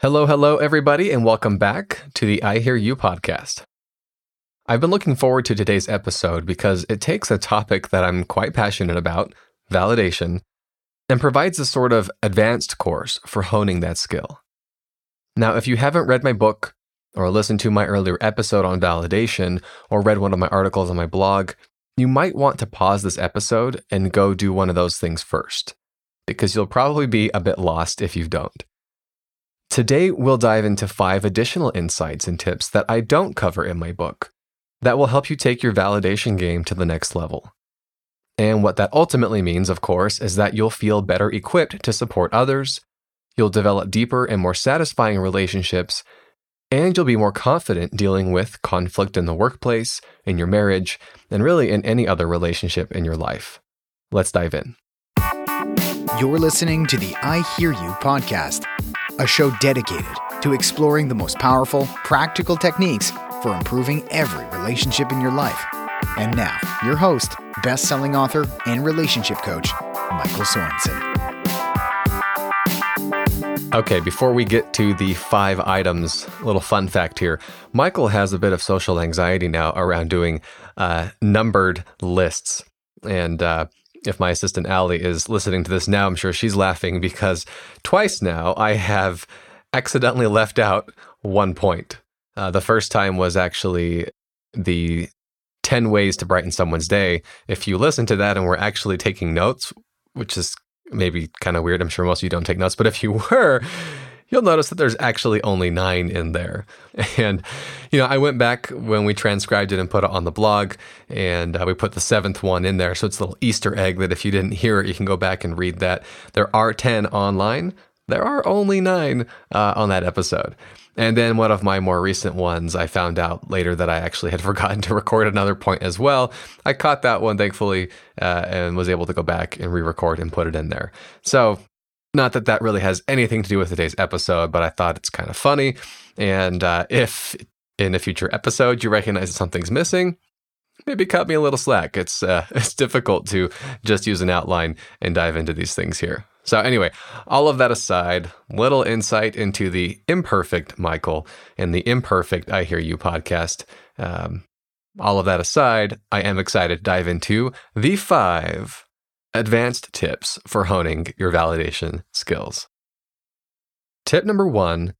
Hello, hello, everybody, and welcome back to the I Hear You podcast. I've been looking forward to today's episode because it takes a topic that I'm quite passionate about, validation, and provides a sort of advanced course for honing that skill. Now, if you haven't read my book, or listened to my earlier episode on validation, or read one of my articles on my blog, you might want to pause this episode and go do one of those things first, because you'll probably be a bit lost if you don't. Today, we'll dive into five additional insights and tips that I don't cover in my book that will help you take your validation game to the next level. And what that ultimately means, of course, is that you'll feel better equipped to support others, you'll develop deeper and more satisfying relationships, and you'll be more confident dealing with conflict in the workplace, in your marriage, and really in any other relationship in your life. Let's dive in. You're listening to the I Hear You podcast a show dedicated to exploring the most powerful, practical techniques for improving every relationship in your life. And now, your host, best selling author, and relationship coach, Michael Sorensen. Okay, before we get to the five items, little fun fact here. Michael has a bit of social anxiety now around doing uh, numbered lists. And uh, if my assistant Allie is listening to this now, I'm sure she's laughing because twice now I have accidentally left out one point. Uh, the first time was actually the 10 ways to brighten someone's day. If you listen to that and we're actually taking notes, which is maybe kind of weird, I'm sure most of you don't take notes, but if you were, you'll notice that there's actually only nine in there. And, you know, I went back when we transcribed it and put it on the blog, and uh, we put the seventh one in there. So it's a little Easter egg that if you didn't hear it, you can go back and read that. There are 10 online. There are only nine uh, on that episode. And then one of my more recent ones, I found out later that I actually had forgotten to record another point as well. I caught that one, thankfully, uh, and was able to go back and re record and put it in there. So not that that really has anything to do with today's episode, but I thought it's kind of funny. And uh, if in a future episode you recognize that something's missing, maybe cut me a little slack. It's uh, it's difficult to just use an outline and dive into these things here. So anyway, all of that aside, little insight into the imperfect Michael and the imperfect I Hear You podcast. Um, all of that aside, I am excited to dive into the five Advanced tips for honing your validation skills. Tip number one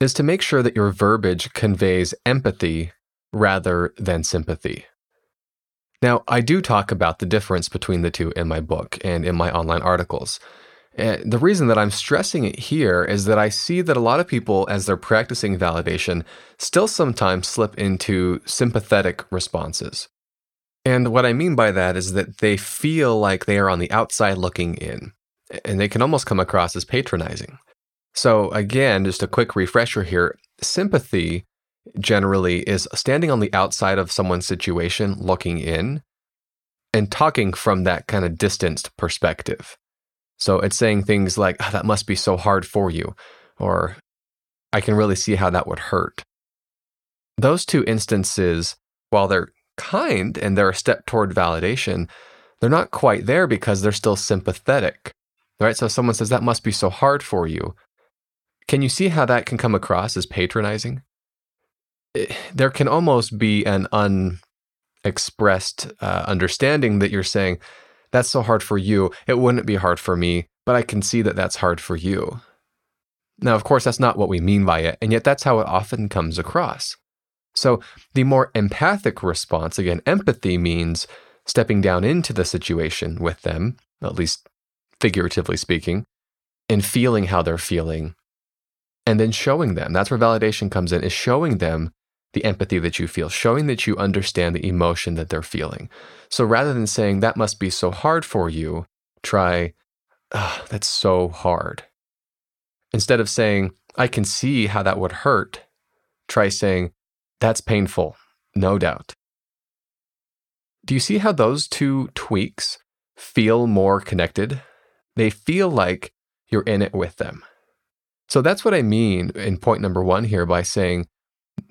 is to make sure that your verbiage conveys empathy rather than sympathy. Now, I do talk about the difference between the two in my book and in my online articles. And the reason that I'm stressing it here is that I see that a lot of people, as they're practicing validation, still sometimes slip into sympathetic responses. And what I mean by that is that they feel like they are on the outside looking in, and they can almost come across as patronizing. So, again, just a quick refresher here sympathy generally is standing on the outside of someone's situation, looking in, and talking from that kind of distanced perspective. So, it's saying things like, oh, that must be so hard for you, or I can really see how that would hurt. Those two instances, while they're kind and they're a step toward validation, they're not quite there because they're still sympathetic. Right? So someone says that must be so hard for you. Can you see how that can come across as patronizing? It, eh, there can almost be an unexpressed uh, understanding that you're saying, that's so hard for you. It wouldn't be hard for me, but I can see that that's hard for you. Now, of course, that's not what we mean by it, and yet that's how it often comes across. So, the more empathic response, again, empathy means stepping down into the situation with them, at least figuratively speaking, and feeling how they're feeling, and then showing them. That's where validation comes in, is showing them the empathy that you feel, showing that you understand the emotion that they're feeling. So rather than saying, that must be so hard for you, try, oh, that's so hard. Instead of saying, I can see how that would hurt, try saying, that's painful, no doubt. Do you see how those two tweaks feel more connected? They feel like you're in it with them. So that's what I mean in point number one here by saying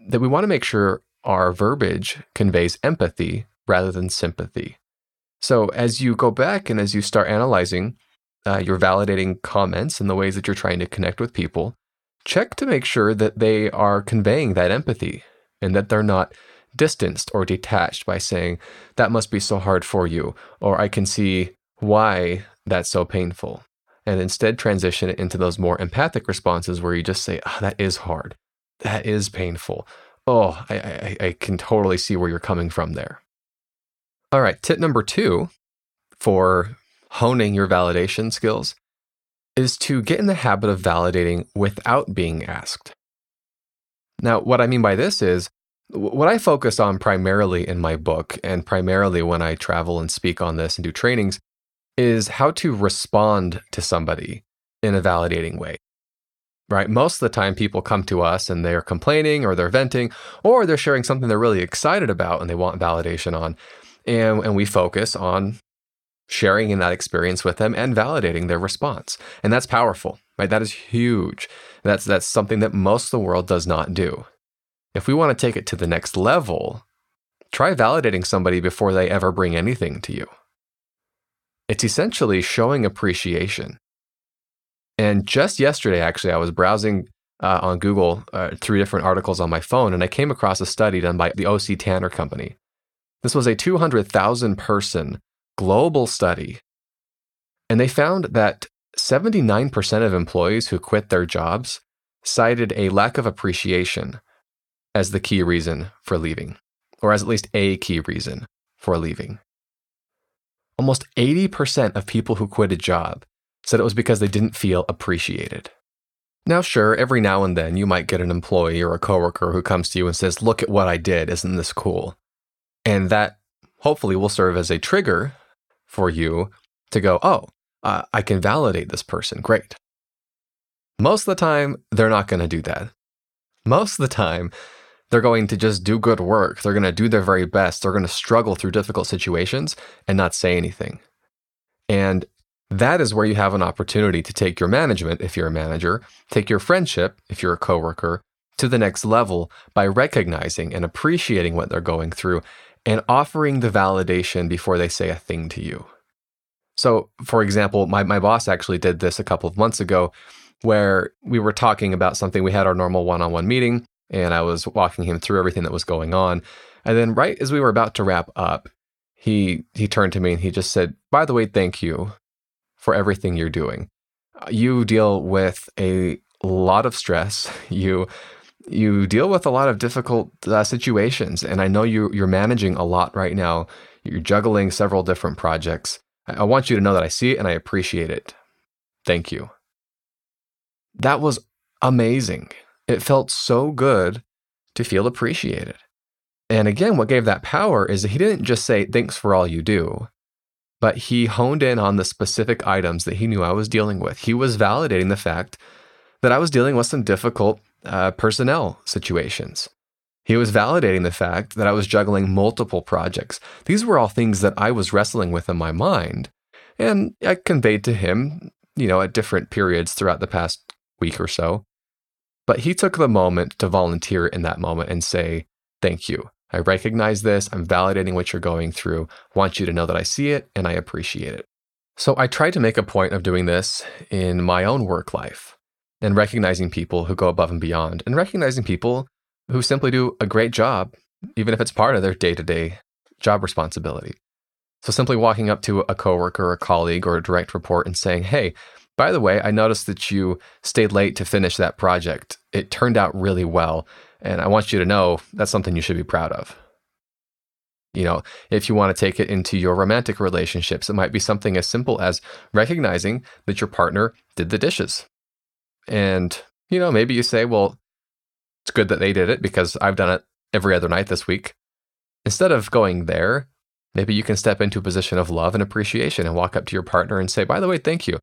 that we want to make sure our verbiage conveys empathy rather than sympathy. So as you go back and as you start analyzing uh, your validating comments and the ways that you're trying to connect with people, check to make sure that they are conveying that empathy and that they're not distanced or detached by saying, that must be so hard for you, or I can see why that's so painful. And instead transition it into those more empathic responses where you just say, oh, that is hard. That is painful. Oh, I, I, I can totally see where you're coming from there. All right, tip number two for honing your validation skills is to get in the habit of validating without being asked. Now, what I mean by this is what I focus on primarily in my book and primarily when I travel and speak on this and do trainings is how to respond to somebody in a validating way. Right? Most of the time, people come to us and they're complaining or they're venting or they're sharing something they're really excited about and they want validation on. And, and we focus on sharing in that experience with them and validating their response. And that's powerful, right? That is huge. That's, that's something that most of the world does not do. If we want to take it to the next level, try validating somebody before they ever bring anything to you. It's essentially showing appreciation. And just yesterday, actually, I was browsing uh, on Google uh, through different articles on my phone, and I came across a study done by the OC Tanner Company. This was a 200,000 person global study. And they found that 79% of employees who quit their jobs cited a lack of appreciation as the key reason for leaving, or as at least a key reason for leaving. Almost 80% of people who quit a job said it was because they didn't feel appreciated. Now, sure, every now and then you might get an employee or a coworker who comes to you and says, Look at what I did, isn't this cool? And that hopefully will serve as a trigger for you to go, Oh, uh, I can validate this person. Great. Most of the time, they're not going to do that. Most of the time, they're going to just do good work. They're going to do their very best. They're going to struggle through difficult situations and not say anything. And that is where you have an opportunity to take your management, if you're a manager, take your friendship, if you're a coworker, to the next level by recognizing and appreciating what they're going through and offering the validation before they say a thing to you. So, for example, my, my boss actually did this a couple of months ago where we were talking about something. We had our normal one on one meeting and I was walking him through everything that was going on. And then right as we were about to wrap up, he he turned to me and he just said, "By the way, thank you for everything you're doing. You deal with a lot of stress. You you deal with a lot of difficult uh, situations, and I know you you're managing a lot right now. You're juggling several different projects. I, want you to know that I see it and I appreciate it. Thank you." That was amazing. It felt so good to feel appreciated. And again, what gave that power is that he didn't just say, thanks for all you do, but he honed in on the specific items that he knew I was dealing with. He was validating the fact that I was dealing with some difficult uh, personnel situations. He was validating the fact that I was juggling multiple projects. These were all things that I was wrestling with in my mind. And I conveyed to him, you know, at different periods throughout the past week or so. But he took the moment to volunteer in that moment and say, Thank you. I recognize this. I'm validating what you're going through. Want you to know that I see it and I appreciate it. So I try to make a point of doing this in my own work life and recognizing people who go above and beyond and recognizing people who simply do a great job, even if it's part of their day to day job responsibility. So simply walking up to a coworker, a colleague, or a direct report and saying, Hey, by the way, I noticed that you stayed late to finish that project. It turned out really well. And I want you to know that's something you should be proud of. You know, if you want to take it into your romantic relationships, it might be something as simple as recognizing that your partner did the dishes. And, you know, maybe you say, well, it's good that they did it because I've done it every other night this week. Instead of going there, maybe you can step into a position of love and appreciation and walk up to your partner and say, by the way, thank you.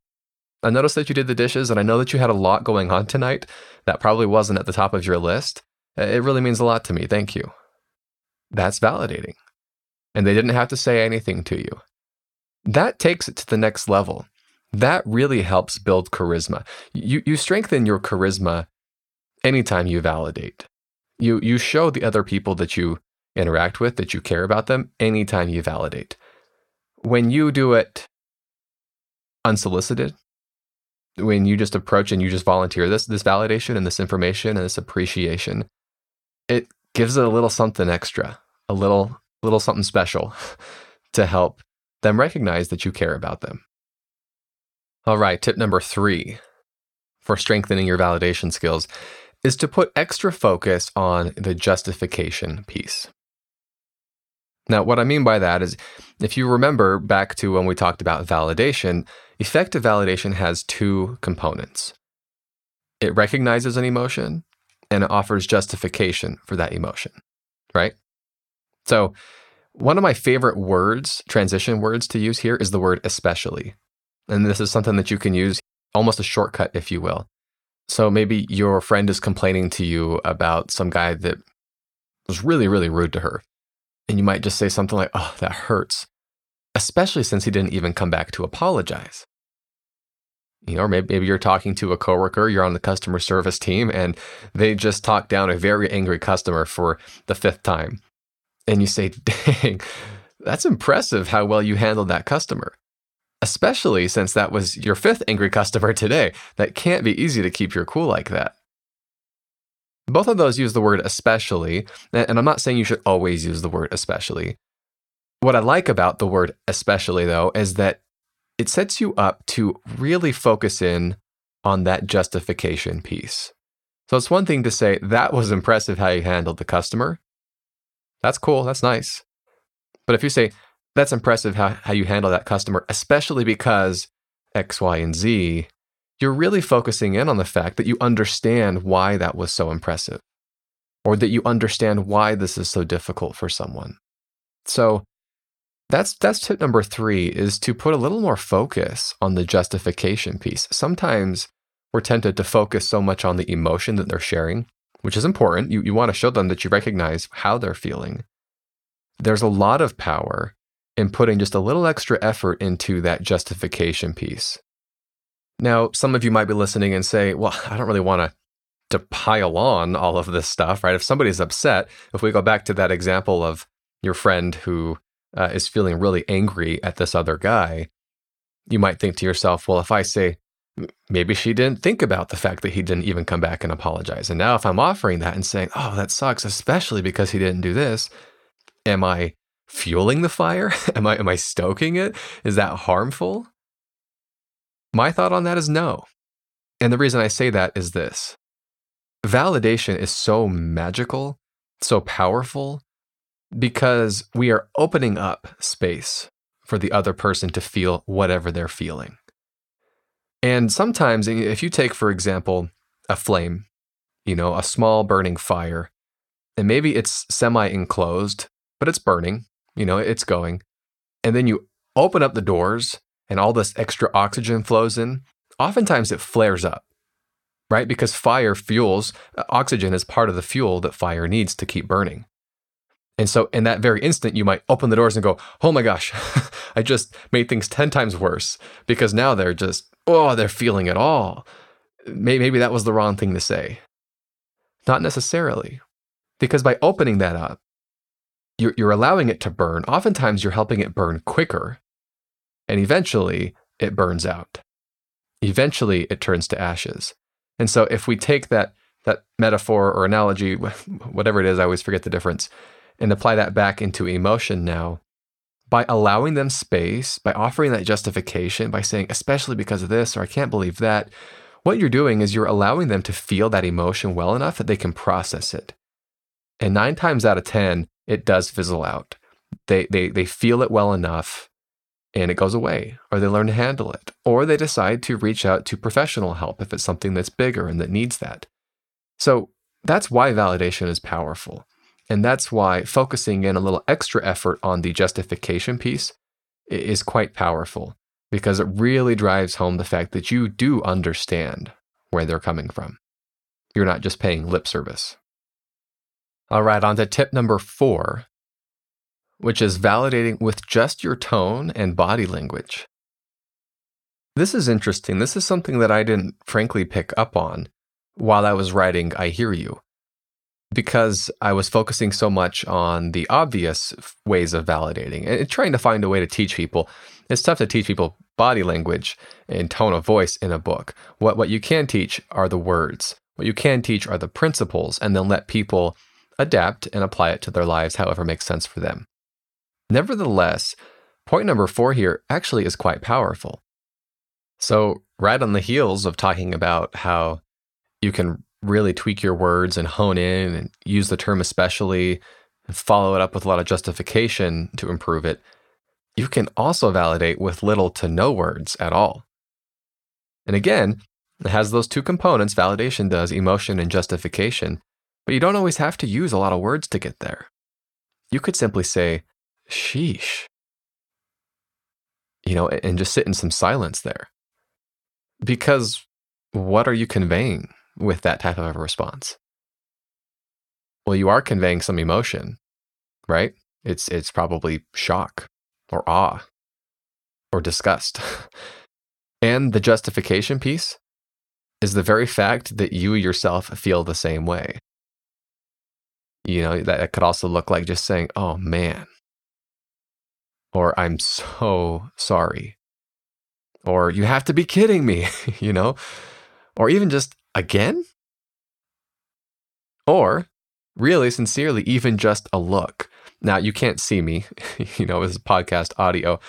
I noticed that you did the dishes, and I know that you had a lot going on tonight that probably wasn't at the top of your list. Uh, it really means a lot to me. Thank you. That's validating. And they didn't have to say anything to you. That takes it to the next level. That really helps build charisma. You, you strengthen your charisma anytime you validate. You, you show the other people that you interact with that you care about them anytime you validate. When you do it unsolicited, when you just approach and you just volunteer this this validation and this information and this appreciation, it gives it a little something extra, a little little something special to help them recognize that you care about them. All right, tip number 3 for strengthening your validation skills is to put extra focus on the justification piece. Now, what I mean by that is if you remember back to when we talked about validation, effective validation has two components it recognizes an emotion and it offers justification for that emotion, right? So, one of my favorite words, transition words to use here is the word especially. And this is something that you can use almost a shortcut, if you will. So maybe your friend is complaining to you about some guy that was really, really rude to her. And you might just say something like, oh, that hurts, especially since he didn't even come back to apologize. You know, or maybe, maybe you're talking to a coworker, you're on the customer service team, and they just talked down a very angry customer for the fifth time. And you say, dang, that's impressive how well you handled that customer. Especially since that was your fifth angry customer today. That can't be easy to keep your cool like that. Both of those use the word especially, and I'm not saying you should always use the word especially. What I like about the word especially, though, is that it sets you up to really focus in on that justification piece. So it's one thing to say, that was impressive how you handled the customer. That's cool, that's nice. But if you say, that's impressive how, how you handle that customer, especially because X, Y, and Z, you're really focusing in on the fact that you understand why that was so impressive or that you understand why this is so difficult for someone. So that's that's tip number 3 is to put a little more focus on the justification piece. Sometimes we're tempted to focus so much on the emotion that they're sharing, which is important. You you want to show them that you recognize how they're feeling. There's a lot of power in putting just a little extra effort into that justification piece. Now, some of you might be listening and say, well, I don't really want to to pile on all of this stuff, right? If somebody's upset, if we go back to that example of your friend who uh, is feeling really angry at this other guy, you might think to yourself, well, if I say, maybe she didn't think about the fact that he didn't even come back and apologize. And now, if I'm offering that and saying, oh, that sucks, especially because he didn't do this, am I fueling the fire? am I am I stoking it? Is that harmful? My thought on that is no. And the reason I say that is this validation is so magical, so powerful, because we are opening up space for the other person to feel whatever they're feeling. And sometimes, if you take, for example, a flame, you know, a small burning fire, and maybe it's semi enclosed, but it's burning, you know, it's going. And then you open up the doors and all this extra oxygen flows in, oftentimes it flares up, right? Because fire fuels, uh, oxygen is part of the fuel that fire needs to keep burning. And so, in that very instant, you might open the doors and go, Oh my gosh, I just made things 10 times worse because now they're just, oh, they're feeling it all. Maybe that was the wrong thing to say. Not necessarily. Because by opening that up, you're, you're allowing it to burn. Oftentimes, you're helping it burn quicker and eventually it burns out. Eventually it turns to ashes. And so if we take that that metaphor or analogy, whatever it is, I always forget the difference, and apply that back into emotion now, by allowing them space, by offering that justification, by saying, especially because of this, or I can't believe that, what you're doing is you're allowing them to feel that emotion well enough that they can process it. And nine times out of 10, it does fizzle out. They, they, they feel it well enough and it goes away, or they learn to handle it, or they decide to reach out to professional help if it's something that's bigger and that needs that. So that's why validation is powerful. And that's why focusing in a little extra effort on the justification piece is quite powerful because it really drives home the fact that you do understand where they're coming from. You're not just paying lip service. All right, on to tip number four which is validating with just your tone and body language. This is interesting. This is something that I didn't frankly pick up on while I was writing I Hear You, because I was focusing so much on the obvious ways of validating and trying to find a way to teach people It's tough to teach people body language and tone of voice in a book. What, what you can teach are the words. What you can teach are the principles, and then let people adapt and apply it to their lives however makes sense for them. Nevertheless, point number four here actually is quite powerful. So, right on the heels of talking about how you can really tweak your words and hone in and use the term especially and follow it up with a lot of justification to improve it, you can also validate with little to no words at all. And again, it has those two components validation does, emotion and justification, but you don't always have to use a lot of words to get there. You could simply say, sheesh, you know, and just sit in some silence there. Because what are you conveying with that type of a response? Well, you are conveying some emotion, right? It's it's probably shock or awe or disgust. and the justification piece is the very fact that you yourself feel the same way. You know, that could also look like just saying, oh man, or I'm so sorry, or you have to be kidding me, you know, or even just again, or really sincerely, even just a look. Now, you can't see me, you know, as podcast audio,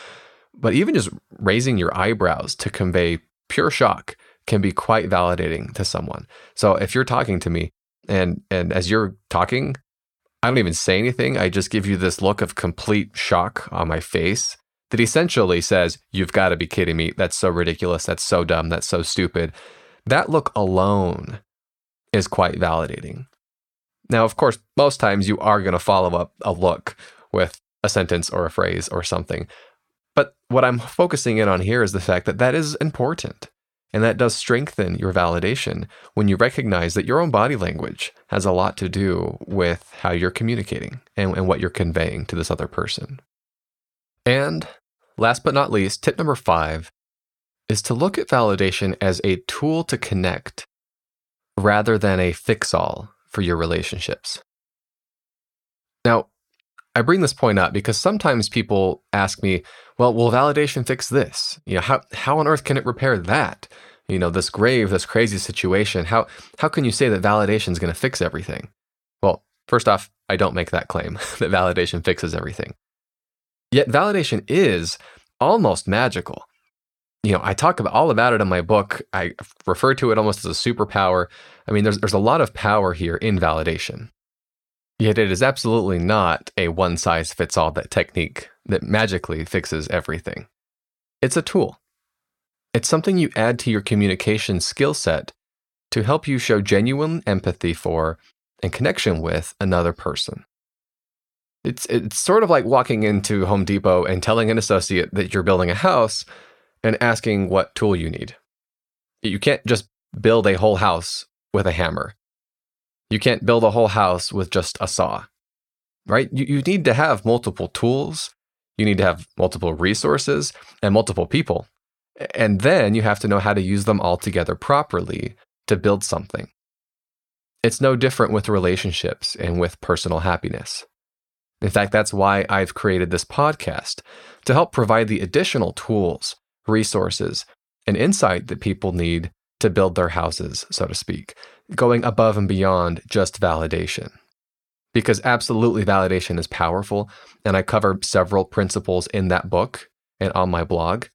but even just raising your eyebrows to convey pure shock can be quite validating to someone. So if you're talking to me and and as you're talking, I don't even say anything. I just give you this look of complete shock on my face that essentially says, You've got to be kidding me. That's so ridiculous. That's so dumb. That's so stupid. That look alone is quite validating. Now, of course, most times you are going to follow up a look with a sentence or a phrase or something. But what I'm focusing in on here is the fact that that is important. And that does strengthen your validation when you recognize that your own body language has a lot to do with how you're communicating and, and, what you're conveying to this other person. And last but not least, tip number five is to look at validation as a tool to connect rather than a fix all for your relationships. Now, I bring this point up because sometimes people ask me, well, will validation fix this? You know, how, how on earth can it repair that? You know, this grave, this crazy situation. How, how can you say that validation is going to fix everything? Well, first off, I don't make that claim that validation fixes everything. Yet validation is almost magical. You know, I talk about all about it in my book. I refer to it almost as a superpower. I mean, there's there's a lot of power here in validation. Yet it is absolutely not a one size fits all that technique that magically fixes everything. It's a tool. It's something you add to your communication skill set to help you show genuine empathy for and connection with another person. It's, it's sort of like walking into Home Depot and telling an associate that you're building a house and asking what tool you need. You can't just build a whole house with a hammer. You can't build a whole house with just a saw, right? You, you need to have multiple tools, you need to have multiple resources and multiple people. And then you have to know how to use them all together properly to build something. It's no different with relationships and with personal happiness. In fact, that's why I've created this podcast to help provide the additional tools, resources, and insight that people need to build their houses, so to speak, going above and beyond just validation. Because absolutely validation is powerful, and I cover several principles in that book and on my blog,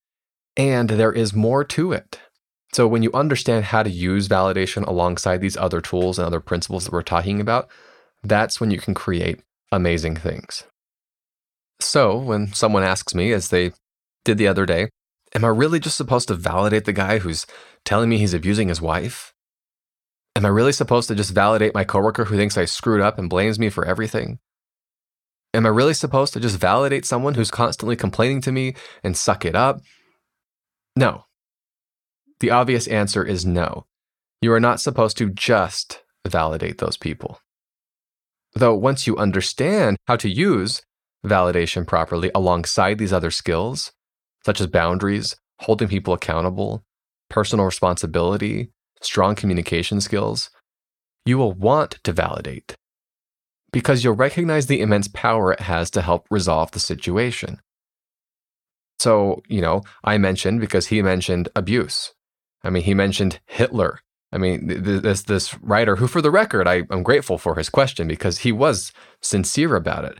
and there is more to it. So when you understand how to use validation alongside these other tools and other principles that we're talking about, that's when you can create amazing things. So when someone asks me, as they did the other day, am I really just supposed to validate the guy who's telling me he's abusing his wife? Am I really supposed to just validate my coworker who thinks I screwed up and blames me for everything? Am I really supposed to just validate someone who's constantly complaining to me and suck it up? No. The obvious answer is no. You are not supposed to just validate those people. Though once you understand how to use validation properly alongside these other skills, such as boundaries, holding people accountable, personal responsibility, strong communication skills, you will want to validate because you'll recognize the immense power it has to help resolve the situation. So, you know, I mentioned because he mentioned abuse. I mean, he mentioned Hitler. I mean, this this writer, who, for the record, I, I'm grateful for his question because he was sincere about it.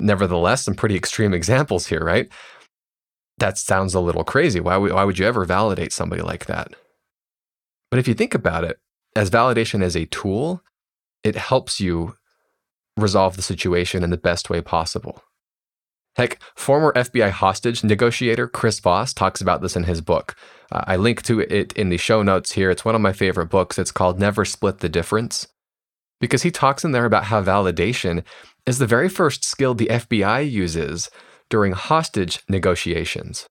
Nevertheless, some pretty extreme examples here, right? That sounds a little crazy. Why would, why would you ever validate somebody like that? But if you think about it, as validation as a tool, it helps you resolve the situation in the best way possible. Heck, former FBI hostage negotiator Chris Voss talks about this in his book. Uh, I link to it in the show notes here. It's one of my favorite books. It's called Never Split the Difference. Because he talks in there about how validation is the very first skill the FBI uses during hostage negotiations.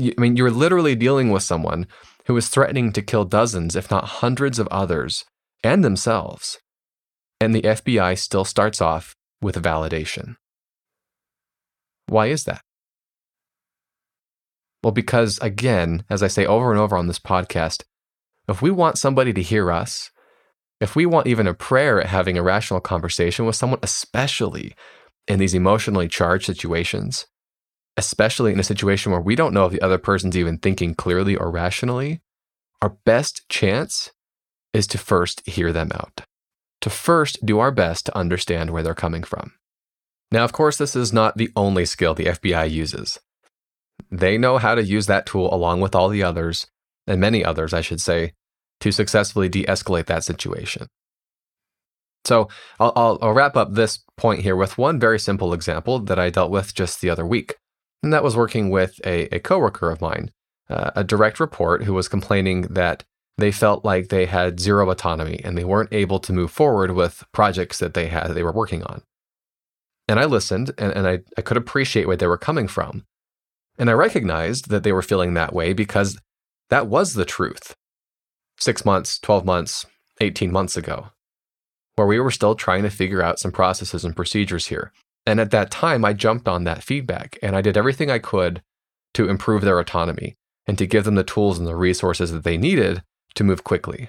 I mean, you're literally dealing with someone who is threatening to kill dozens, if not hundreds of others and themselves. And the FBI still starts off with validation. Why is that? Well, because again, as I say over and over on this podcast, if we want somebody to hear us, if we want even a prayer at having a rational conversation with someone, especially in these emotionally charged situations, especially in a situation where we don't know if the other person's even thinking clearly or rationally, our best chance is to first hear them out, to first do our best to understand where they're coming from. Now, of course, this is not the only skill the FBI uses. They know how to use that tool along with all the others, and many others, I should say, to successfully de escalate that situation. So I'll, I'll, I'll, wrap up this point here with one very simple example that I dealt with just the other week. And that was working with a, a coworker of mine, uh, a direct report who was complaining that they felt like they had zero autonomy and they weren't able to move forward with projects that they had that they were working on. And I listened and, and I, I could appreciate where they were coming from. And I recognized that they were feeling that way because that was the truth six months, 12 months, 18 months ago, where we were still trying to figure out some processes and procedures here. And at that time, I jumped on that feedback and I did everything I could to improve their autonomy and to give them the tools and the resources that they needed to move quickly.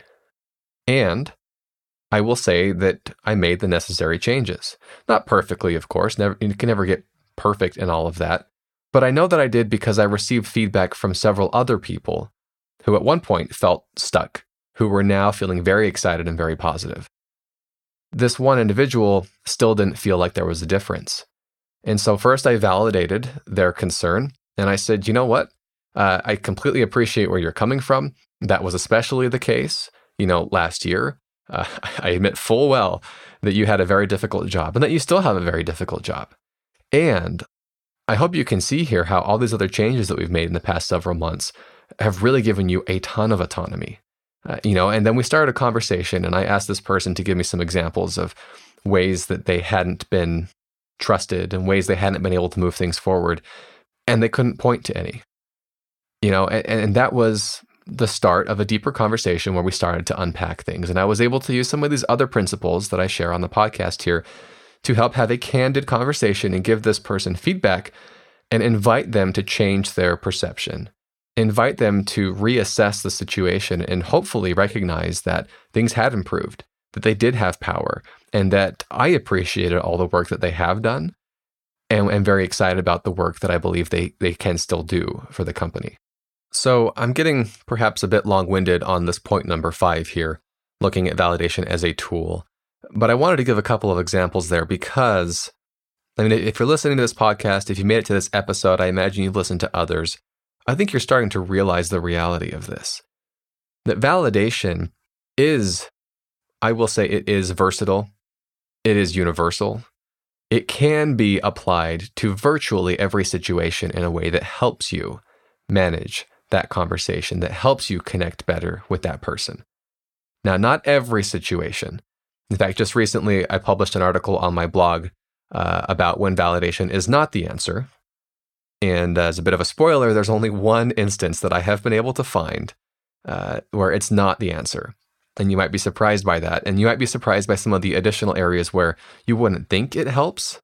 And I will say that I made the necessary changes. Not perfectly, of course, never, you can never get perfect in all of that. But I know that I did because I received feedback from several other people who at one point felt stuck, who were now feeling very excited and very positive. This one individual still didn't feel like there was a difference. And so, first, I validated their concern and I said, you know what? Uh, I completely appreciate where you're coming from. That was especially the case, you know, last year. Uh, I admit full well that you had a very difficult job and that you still have a very difficult job. And I hope you can see here how all these other changes that we've made in the past several months have really given you a ton of autonomy. Uh, you know, and then we started a conversation, and I asked this person to give me some examples of ways that they hadn't been trusted and ways they hadn't been able to move things forward, and they couldn't point to any. You know, and, and that was the start of a deeper conversation where we started to unpack things. And I was able to use some of these other principles that I share on the podcast here to help have a candid conversation and give this person feedback and invite them to change their perception. Invite them to reassess the situation and hopefully recognize that things have improved, that they did have power, and that I appreciated all the work that they have done and am very excited about the work that I believe they, they can still do for the company. So I'm getting perhaps a bit long winded on this point number five here, looking at validation as a tool. But I wanted to give a couple of examples there because, I mean, if you're listening to this podcast, if you made it to this episode, I imagine you've listened to others. I think you're starting to realize the reality of this. That validation is, I will say, it is versatile, it is universal. It can be applied to virtually every situation in a way that helps you manage that conversation that helps you connect better with that person. Now, not every situation. In fact, just recently I published an article on my blog uh, about when validation is not the answer. And as a bit of a spoiler, there's only one instance that I have been able to find uh, where it's not the answer. And you might be surprised by that. And you might be surprised by some of the additional areas where you wouldn't think it helps,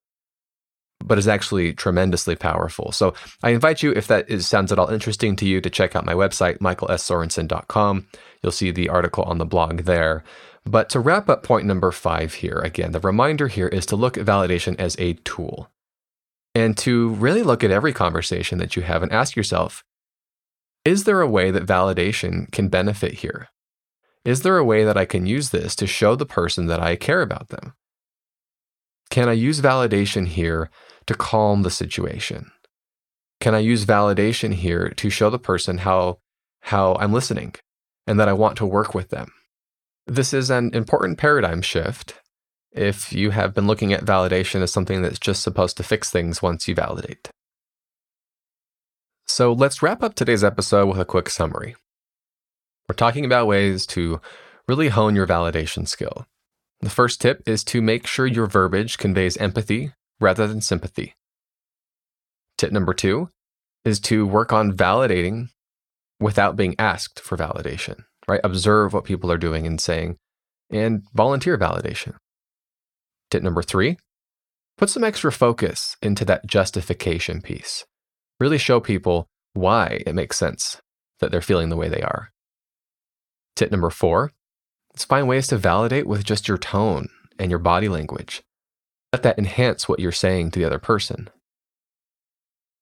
but is actually tremendously powerful. So I invite you, if that is, sounds at all interesting to you, to check out my website, michaelssorensen.com. You'll see the article on the blog there. But to wrap up point number five here, again, the reminder here is to look at validation as a tool. And to really look at every conversation that you have and ask yourself is there a way that validation can benefit here? Is there a way that I can use this to show the person that I care about them? Can I use validation here to calm the situation? Can I use validation here to show the person how, how I'm listening and that I want to work with them? This is an important paradigm shift if you have been looking at validation as something that's just supposed to fix things once you validate. So let's wrap up today's episode with a quick summary. We're talking about ways to really hone your validation skill. The first tip is to make sure your verbiage conveys empathy rather than sympathy. Tip number two is to work on validating without being asked for validation, right? Observe what people are doing and saying and volunteer validation. Tip number three, put some extra focus into that justification piece. Really show people why it makes sense that they're feeling the way they are. Tip number four, let's find ways to validate with just your tone and your body language. Let that enhance what you're saying to the other person.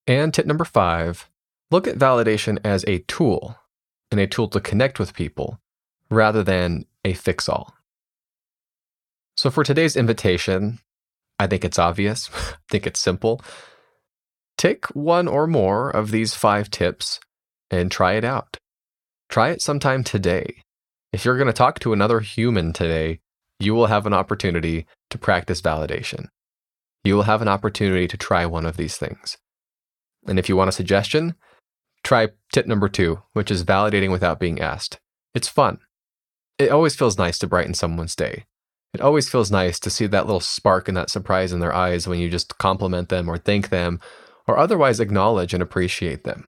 And tip number five, look at validation as a tool and a tool to connect with people rather than a fix all. So, for today's invitation, I think it's obvious, I think it's simple. Take one or more of these five tips and try it out. Try it sometime today. If you're going to talk to another human today, you will have an opportunity to practice validation. You will have an opportunity to try one of these things. And if you want a suggestion, try tip number two, which is validating without being asked. It's fun. It always feels nice to brighten someone's day. It always feels nice to see that little spark and that surprise in their eyes when you just compliment them or thank them or otherwise acknowledge and appreciate them.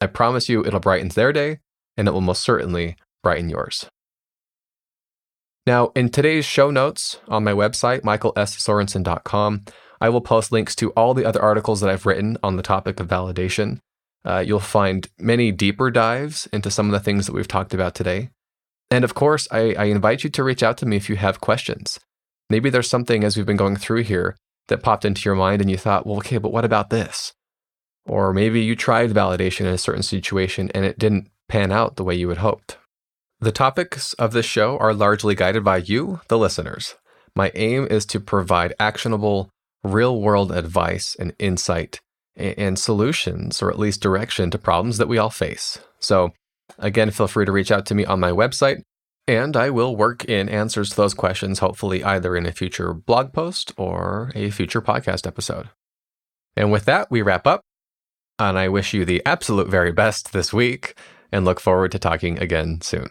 I promise you it'll brighten their day and it will most certainly brighten yours. Now, in today's show notes on my website, michaelssorensen.com, I will post links to all the other articles that I've written on the topic of validation. Uh, you'll find many deeper dives into some of the things that we've talked about today. And of course, I, I invite you to reach out to me if you have questions. Maybe there's something as we've been going through here that popped into your mind and you thought, well, okay, but what about this? Or maybe you tried validation in a certain situation and it didn't pan out the way you had hoped. The topics of this show are largely guided by you, the listeners. My aim is to provide actionable, real world advice and insight and solutions, or at least direction to problems that we all face. So Again, feel free to reach out to me on my website, and I will work in answers to those questions, hopefully, either in a future blog post or a future podcast episode. And with that, we wrap up. And I wish you the absolute very best this week and look forward to talking again soon.